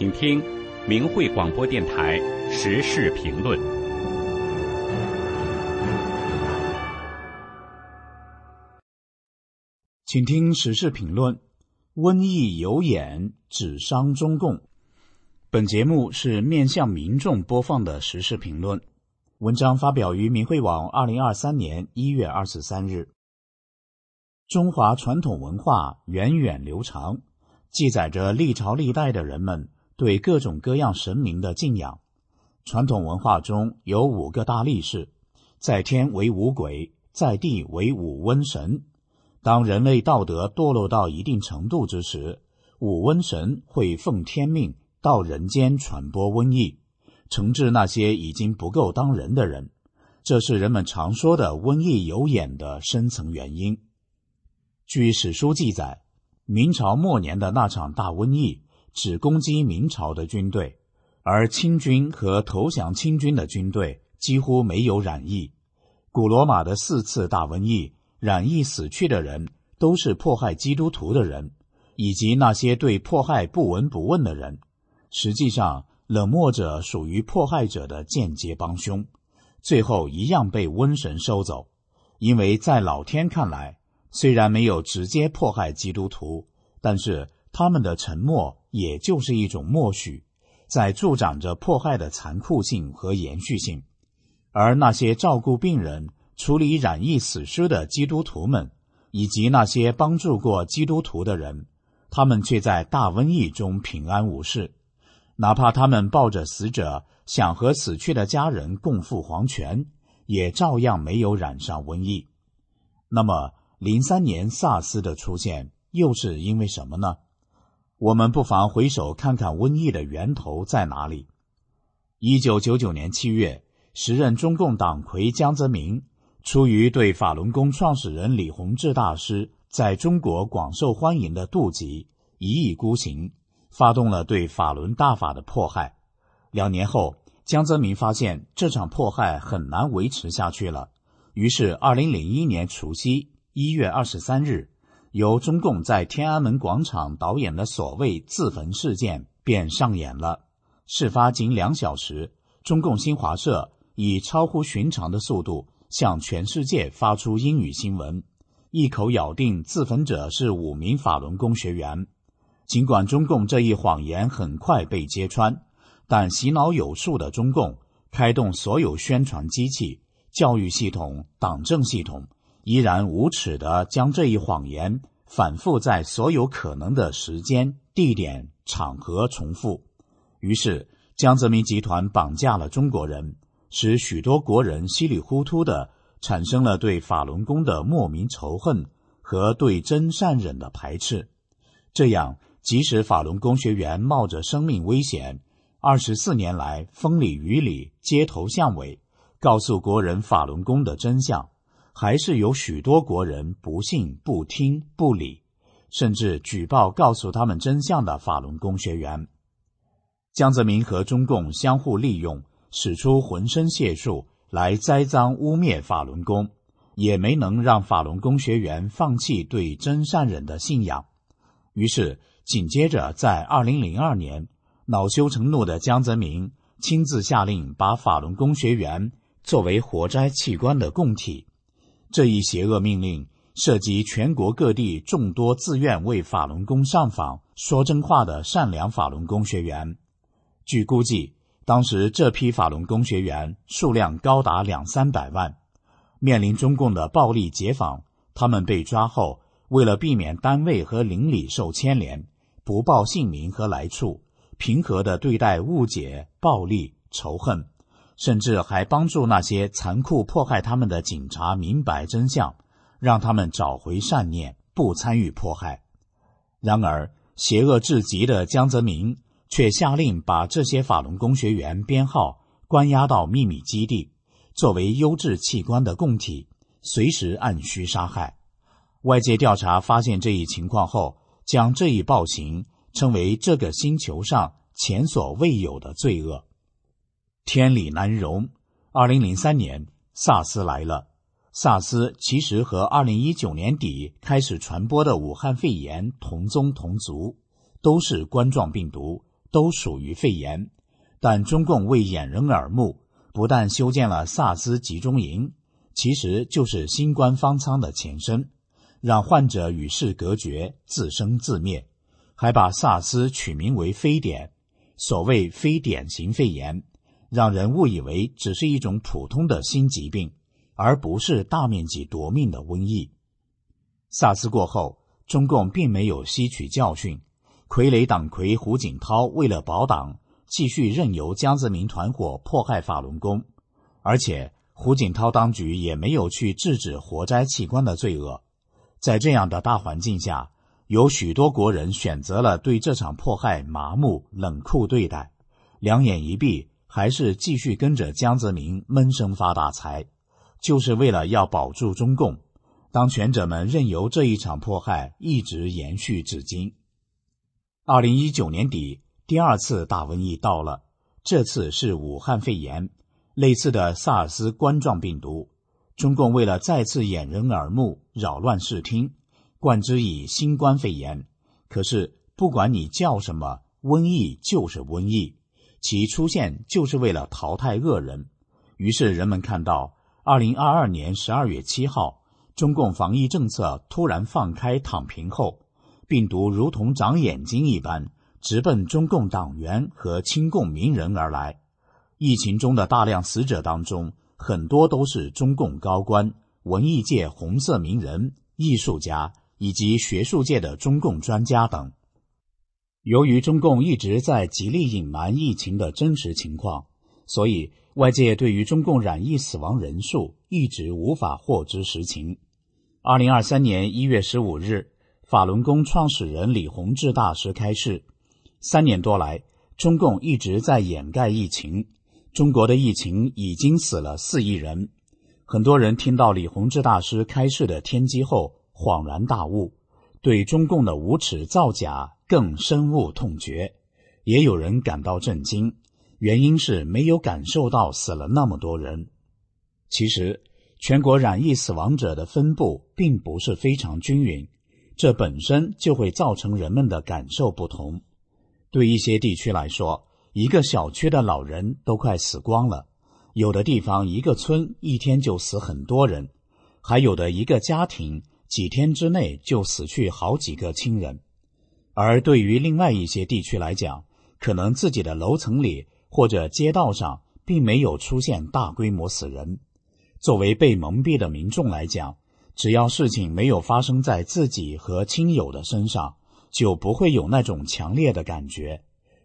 请听明慧广播电台时事评论。请听时事评论：瘟疫有眼，只伤中共。本节目是面向民众播放的时事评论。文章发表于明慧网，二零二三年一月二十三日。中华传统文化源远流长，记载着历朝历代的人们。对各种各样神明的敬仰，传统文化中有五个大力士，在天为五鬼，在地为五瘟神。当人类道德堕落到一定程度之时，五瘟神会奉天命到人间传播瘟疫，惩治那些已经不够当人的人。这是人们常说的“瘟疫有眼”的深层原因。据史书记载，明朝末年的那场大瘟疫。只攻击明朝的军队，而清军和投降清军的军队几乎没有染疫。古罗马的四次大瘟疫，染疫死去的人都是迫害基督徒的人，以及那些对迫害不闻不问的人。实际上，冷漠者属于迫害者的间接帮凶，最后一样被瘟神收走。因为在老天看来，虽然没有直接迫害基督徒，但是。他们的沉默也就是一种默许，在助长着迫害的残酷性和延续性。而那些照顾病人、处理染疫死尸的基督徒们，以及那些帮助过基督徒的人，他们却在大瘟疫中平安无事。哪怕他们抱着死者，想和死去的家人共赴黄泉，也照样没有染上瘟疫。那么，零三年萨斯的出现又是因为什么呢？我们不妨回首看看瘟疫的源头在哪里。一九九九年七月，时任中共党魁江泽民出于对法轮功创始人李洪志大师在中国广受欢迎的妒忌，一意孤行，发动了对法轮大法的迫害。两年后，江泽民发现这场迫害很难维持下去了，于是二零零一年除夕一月二十三日。由中共在天安门广场导演的所谓自焚事件便上演了。事发仅两小时，中共新华社以超乎寻常的速度向全世界发出英语新闻，一口咬定自焚者是五名法轮功学员。尽管中共这一谎言很快被揭穿，但洗脑有术的中共开动所有宣传机器、教育系统、党政系统。依然无耻的将这一谎言反复在所有可能的时间、地点、场合重复。于是，江泽民集团绑架了中国人，使许多国人稀里糊涂的产生了对法轮功的莫名仇恨和对真善忍的排斥。这样，即使法轮功学员冒着生命危险，二十四年来风里雨里、街头巷尾，告诉国人法轮功的真相。还是有许多国人不信、不听、不理，甚至举报告诉他们真相的法轮功学员。江泽民和中共相互利用，使出浑身解数来栽赃污蔑法轮功，也没能让法轮功学员放弃对真善忍的信仰。于是，紧接着在二零零二年，恼羞成怒的江泽民亲自下令把法轮功学员作为活摘器官的供体。这一邪恶命令涉及全国各地众多自愿为法轮功上访、说真话的善良法轮功学员。据估计，当时这批法轮功学员数量高达两三百万。面临中共的暴力解访，他们被抓后，为了避免单位和邻里受牵连，不报姓名和来处，平和地对待误解、暴力、仇恨。甚至还帮助那些残酷迫害他们的警察明白真相，让他们找回善念，不参与迫害。然而，邪恶至极的江泽民却下令把这些法轮功学员编号关押到秘密基地，作为优质器官的供体，随时按需杀害。外界调查发现这一情况后，将这一暴行称为这个星球上前所未有的罪恶。天理难容。二零零三年，萨斯来了。萨斯其实和二零一九年底开始传播的武汉肺炎同宗同族，都是冠状病毒，都属于肺炎，但中共为掩人耳目，不但修建了萨斯集中营，其实就是新冠方舱的前身，让患者与世隔绝，自生自灭，还把萨斯取名为非典，所谓非典型肺炎，让人误以为只是一种普通的新疾病，而不是大面积夺命的瘟疫。萨斯过后，中共并没有吸取教训。傀儡党魁胡锦涛为了保党，继续任由江泽民团伙迫害法轮功，而且胡锦涛当局也没有去制止活摘器官的罪恶。在这样的大环境下，有许多国人选择了对这场迫害麻木冷酷对待，两眼一闭，还是继续跟着江泽民闷声发大财，就是为了要保住中共。当权者们任由这一场迫害一直延续至今。二零一九年底，第二次大瘟疫到了，这次是武汉肺炎，类似的萨尔斯冠状病毒。中共为了再次掩人耳目、扰乱视听，冠之以新冠肺炎。可是不管你叫什么，瘟疫就是瘟疫，其出现就是为了淘汰恶人。于是人们看到，二零二二年十二月七号。中共防疫政策突然放开躺平后，病毒如同长眼睛一般，直奔中共党员和亲共名人而来。疫情中的大量死者当中，很多都是中共高官、文艺界红色名人、艺术家以及学术界的中共专家等。由于中共一直在极力隐瞒疫情的真实情况，所以外界对于中共染疫死亡人数一直无法获知实情。二零二三年一月十五日，法轮功创始人李洪志大师开示：三年多来，中共一直在掩盖疫情。中国的疫情已经死了四亿人。很多人听到李洪志大师开示的天机后，恍然大悟，对中共的无耻造假更深恶痛绝。也有人感到震惊，原因是没有感受到死了那么多人。其实。全国染疫死亡者的分布并不是非常均匀，这本身就会造成人们的感受不同。对一些地区来说，一个小区的老人都快死光了；有的地方一个村一天就死很多人，还有的一个家庭几天之内就死去好几个亲人。而对于另外一些地区来讲，可能自己的楼层里或者街道上并没有出现大规模死人。作为被蒙蔽的民众来讲，只要事情没有发生在自己和亲友的身上，就不会有那种强烈的感觉。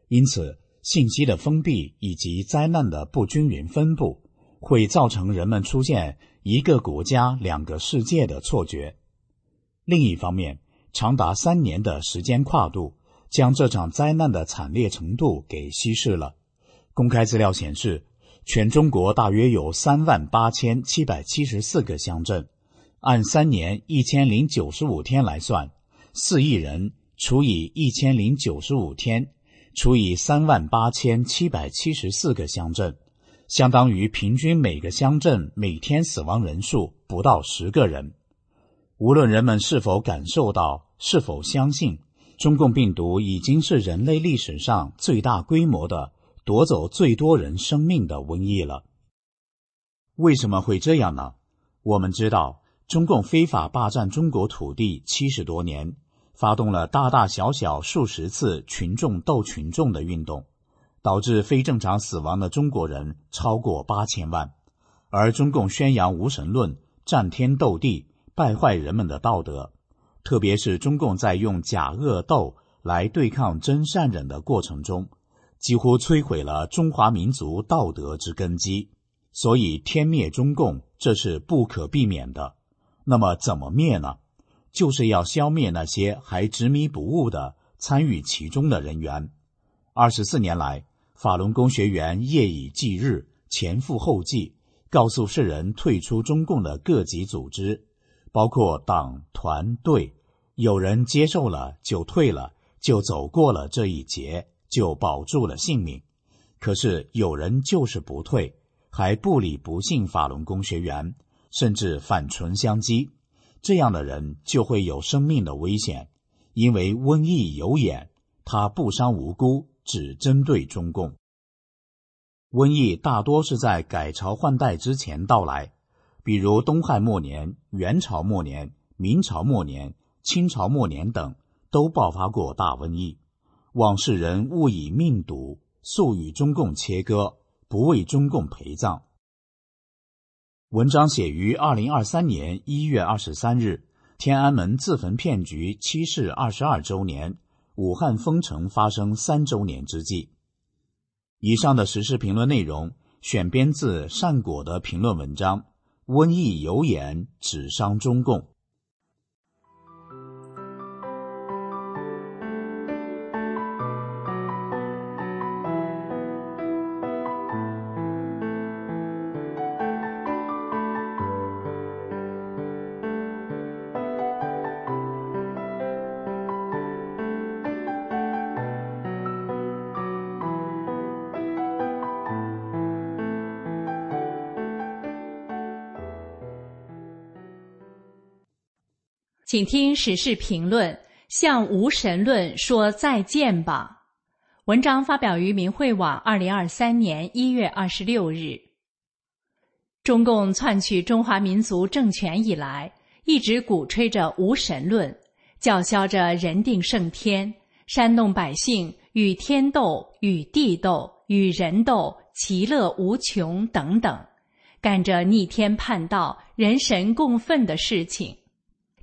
因此，信息的封闭以及灾难的不均匀分布，会造成人们出现一个国家两个世界的错觉。另一方面，长达三年的时间跨度，将这场灾难的惨烈程度给稀释了。公开资料显示。全中国大约有三万八千七百七十四个乡镇，按三年一千零九十五天来算，四亿人除以一千零九十五天，除以三万八千七百七十四个乡镇，相当于平均每个乡镇每天死亡人数不到十个人。无论人们是否感受到，是否相信，中共病毒已经是人类历史上最大规模的。夺走最多人生命的瘟疫了。为什么会这样呢？我们知道，中共非法霸占中国土地七十多年，发动了大大小小数十次群众斗群众的运动，导致非正常死亡的中国人超过八千万。而中共宣扬无神论、战天斗地，败坏人们的道德，特别是中共在用假恶斗来对抗真善忍的过程中。几乎摧毁了中华民族道德之根基，所以天灭中共这是不可避免的。那么怎么灭呢？就是要消灭那些还执迷不悟的参与其中的人员。二十四年来，法轮功学员夜以继日、前赴后继，告诉世人退出中共的各级组织，包括党团队。有人接受了就退了，就走过了这一劫。就保住了性命，可是有人就是不退，还不理不信法轮功学员，甚至反唇相讥，这样的人就会有生命的危险，因为瘟疫有眼，他不伤无辜，只针对中共。瘟疫大多是在改朝换代之前到来，比如东汉末年、元朝末年、明朝末年、清朝末年等，都爆发过大瘟疫。往世人勿以命赌，速与中共切割，不为中共陪葬。文章写于二零二三年一月二十三日，天安门自焚骗局七事二十二周年，武汉封城发生三周年之际。以上的时事评论内容选编自善果的评论文章，《瘟疫有眼，只伤中共》。请听时事评论：向无神论说再见吧。文章发表于明慧网，二零二三年一月二十六日。中共篡取中华民族政权以来，一直鼓吹着无神论，叫嚣着人定胜天，煽动百姓与天斗、与地斗、与人斗，其乐无穷等等，干着逆天叛道、人神共愤的事情。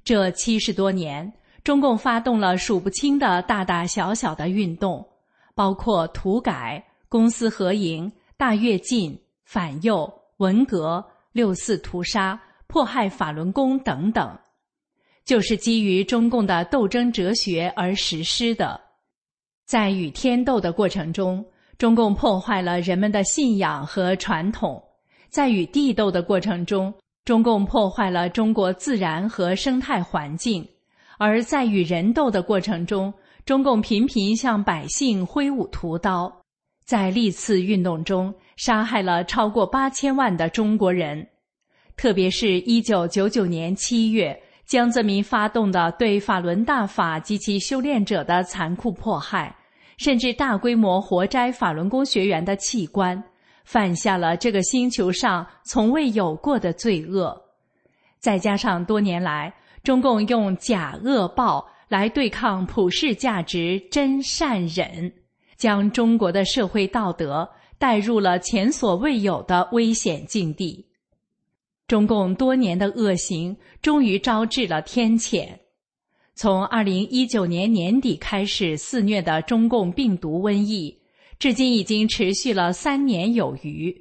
这七十多年，中共发动了数不清的大大小小的运动，包括土改、公私合营、大跃进、反右、文革、六四屠杀、迫害法轮功等等，就是基于中共的斗争哲学而实施的。在与天斗的过程中，中共破坏了人们的信仰和传统；在与地斗的过程中，中共破坏了中国自然和生态环境，而在与人斗的过程中，中共频频向百姓挥舞屠刀，在历次运动中杀害了超过八千万的中国人。特别是一九九九年七月，江泽民发动的对法轮大法及其修炼者的残酷迫害，甚至大规模活摘法轮功学员的器官。犯下了这个星球上从未有过的罪恶，再加上多年来中共用假恶报来对抗普世价值真善忍，将中国的社会道德带入了前所未有的危险境地。中共多年的恶行终于招致了天谴。从二零一九年年底开始肆虐的中共病毒瘟疫。至今已经持续了三年有余，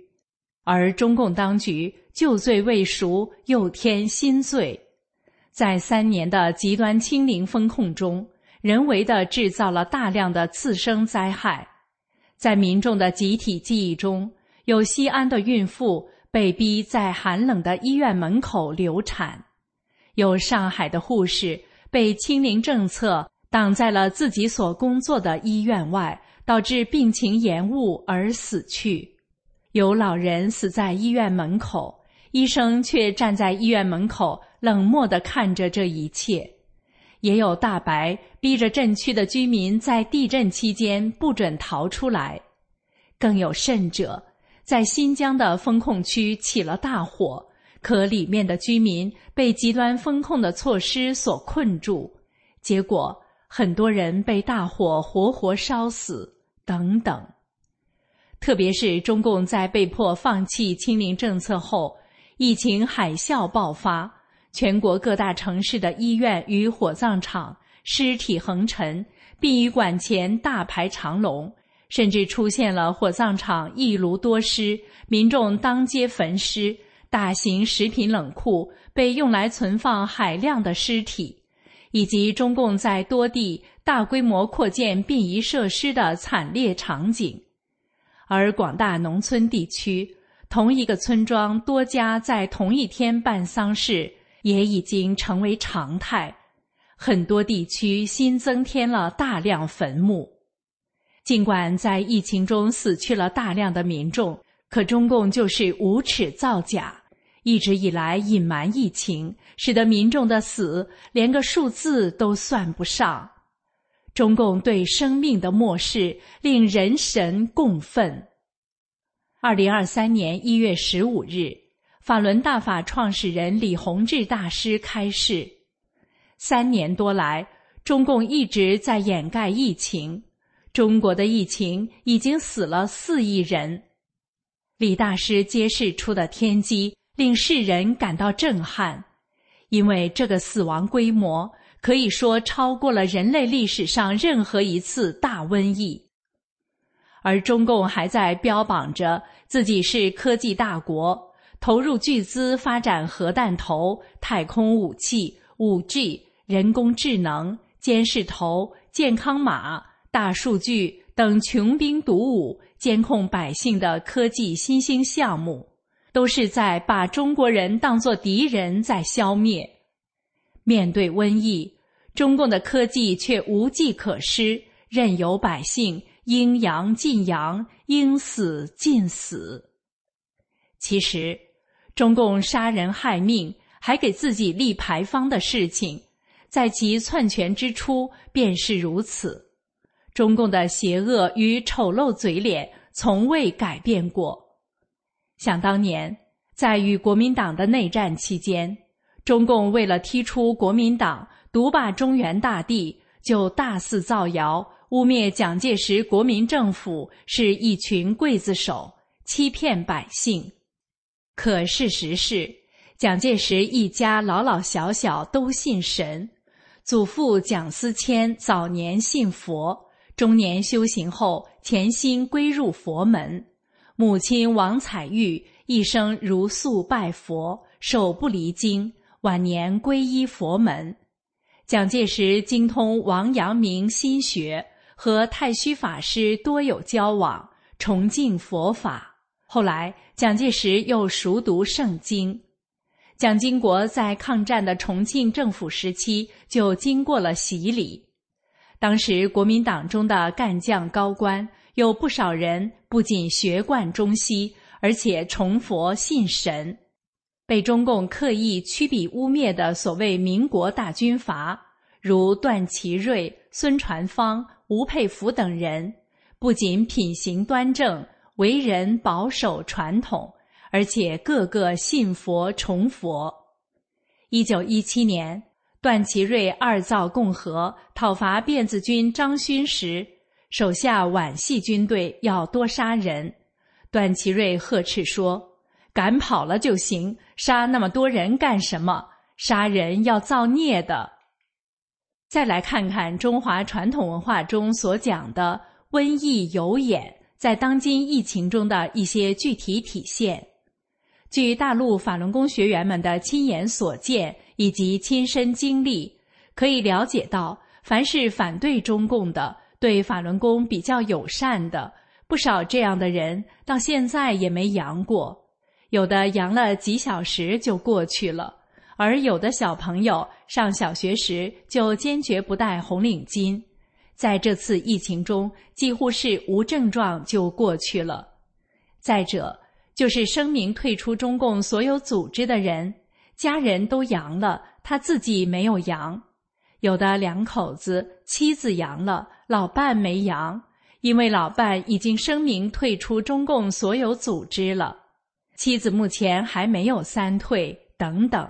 而中共当局旧罪未赎，又添新罪，在三年的极端清零风控中，人为的制造了大量的次生灾害。在民众的集体记忆中，有西安的孕妇被逼在寒冷的医院门口流产，有上海的护士被清零政策挡在了自己所工作的医院外。导致病情延误而死去，有老人死在医院门口，医生却站在医院门口冷漠地看着这一切；也有大白逼着镇区的居民在地震期间不准逃出来；更有甚者，在新疆的封控区起了大火，可里面的居民被极端封控的措施所困住，结果。很多人被大火活活烧死，等等。特别是中共在被迫放弃清零政策后，疫情海啸爆发，全国各大城市的医院与火葬场尸体横陈，殡仪馆前大排长龙，甚至出现了火葬场一炉多尸，民众当街焚尸，大型食品冷库被用来存放海量的尸体。以及中共在多地大规模扩建殡仪设施的惨烈场景，而广大农村地区，同一个村庄多家在同一天办丧事也已经成为常态，很多地区新增添了大量坟墓。尽管在疫情中死去了大量的民众，可中共就是无耻造假。一直以来隐瞒疫情，使得民众的死连个数字都算不上。中共对生命的漠视令人神共愤。二零二三年一月十五日，法轮大法创始人李洪志大师开示：三年多来，中共一直在掩盖疫情，中国的疫情已经死了四亿人。李大师揭示出的天机，令世人感到震撼，因为这个死亡规模。可以说超过了人类历史上任何一次大瘟疫，而中共还在标榜着自己是科技大国，投入巨资发展核弹头、太空武器、五 G、人工智能、监视头、健康码、大数据等穷兵黩武、监控百姓的科技新兴项目，都是在把中国人当作敌人在消灭。面对瘟疫，中共的科技却无计可施，任由百姓应阳尽阳，应死尽死。其实，中共杀人害命，还给自己立牌坊的事情，在其篡权之初便是如此。中共的邪恶与丑陋嘴脸从未改变过。想当年，在与国民党的内战期间。中共为了踢出国民党、独霸中原大地，就大肆造谣，污蔑蒋介石国民政府是一群刽子手，欺骗百姓。可事实是，蒋介石一家老老小小都信神，祖父蒋思谦早年信佛，中年修行后潜心归入佛门；母亲王彩玉一生如素拜佛，手不离经。晚年皈依佛门，蒋介石精通王阳明心学，和太虚法师多有交往，崇敬佛法。后来，蒋介石又熟读圣经。蒋经国在抗战的重庆政府时期就经过了洗礼。当时国民党中的干将高官有不少人，不仅学贯中西，而且崇佛信神。被中共刻意曲笔污蔑的所谓民国大军阀，如段祺瑞、孙传芳、吴佩孚等人，不仅品行端正、为人保守传统，而且个个信佛崇佛。一九一七年，段祺瑞二造共和，讨伐辫子军张勋时，手下皖系军队要多杀人，段祺瑞呵斥说。赶跑了就行，杀那么多人干什么？杀人要造孽的。再来看看中华传统文化中所讲的“瘟疫有眼”在当今疫情中的一些具体体现。据大陆法轮功学员们的亲眼所见以及亲身经历，可以了解到，凡是反对中共的、对法轮功比较友善的，不少这样的人到现在也没阳过。有的阳了几小时就过去了，而有的小朋友上小学时就坚决不戴红领巾，在这次疫情中几乎是无症状就过去了。再者，就是声明退出中共所有组织的人，家人都阳了，他自己没有阳。有的两口子妻子阳了，老伴没阳，因为老伴已经声明退出中共所有组织了。妻子目前还没有三退，等等。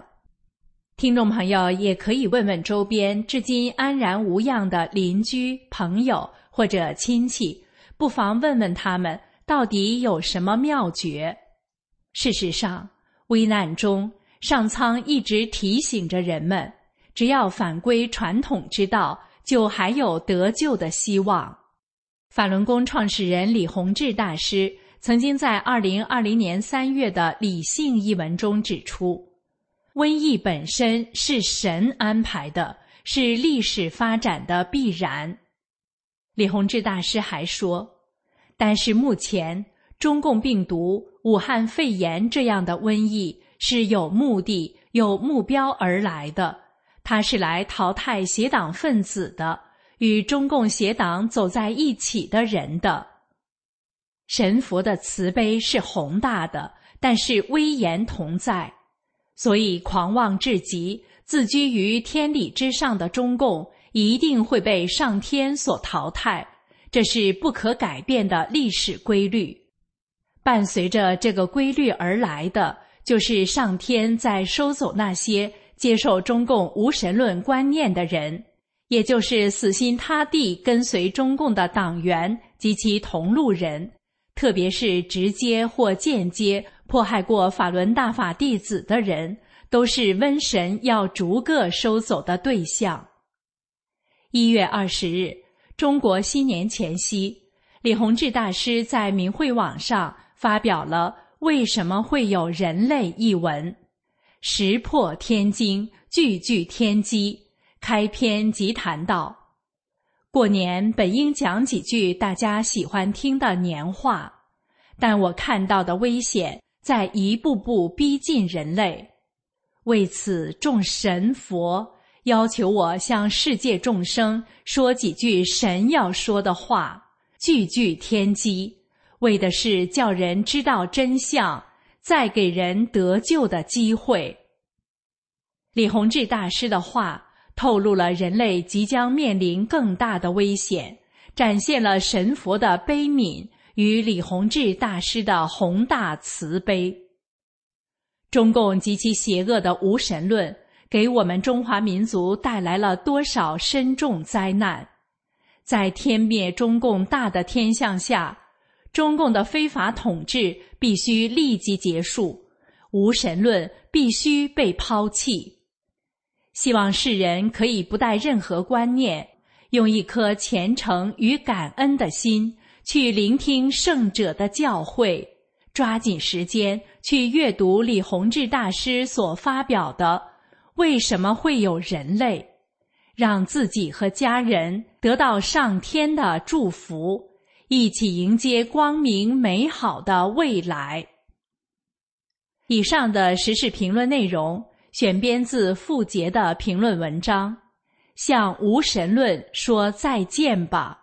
听众朋友也可以问问周边至今安然无恙的邻居、朋友或者亲戚，不妨问问他们到底有什么妙诀。事实上，危难中上苍一直提醒着人们：只要返归传统之道，就还有得救的希望。法轮功创始人李洪志大师。曾经在二零二零年三月的《理性》一文中指出，瘟疫本身是神安排的，是历史发展的必然。李洪志大师还说，但是目前中共病毒、武汉肺炎这样的瘟疫是有目的、有目标而来的，他是来淘汰邪党分子的，与中共邪党走在一起的人的。神佛的慈悲是宏大的，但是威严同在，所以狂妄至极、自居于天理之上的中共一定会被上天所淘汰，这是不可改变的历史规律。伴随着这个规律而来的，就是上天在收走那些接受中共无神论观念的人，也就是死心塌地跟随中共的党员及其同路人，特别是直接或间接迫害过法轮大法弟子的人，都是瘟神要逐个收走的对象。一月二十日，中国新年前夕，李洪志大师在明慧网上。发表了《为什么会有人类》一文，石破天惊，句句天机。开篇即谈到，过年本应讲几句大家喜欢听的年话，但我看到的危险在一步步逼近人类。为此，众神佛要求我向世界众生说几句神要说的话，句句天机。为的是叫人知道真相，再给人得救的机会。李洪志大师的话透露了人类即将面临更大的危险，展现了神佛的悲悯与李洪志大师的宏大慈悲。中共及其邪恶的无神论，给我们中华民族带来了多少深重灾难？在天灭中共大的天象下。中共的非法统治必须立即结束，无神论必须被抛弃。希望世人可以不带任何观念，用一颗虔诚与感恩的心去聆听圣者的教诲，抓紧时间去阅读李洪志大师所发表的《为什么会有人类》，让自己和家人得到上天的祝福。一起迎接光明美好的未来。以上的时事评论内容选编自傅杰的评论文章，向无神论说再见吧。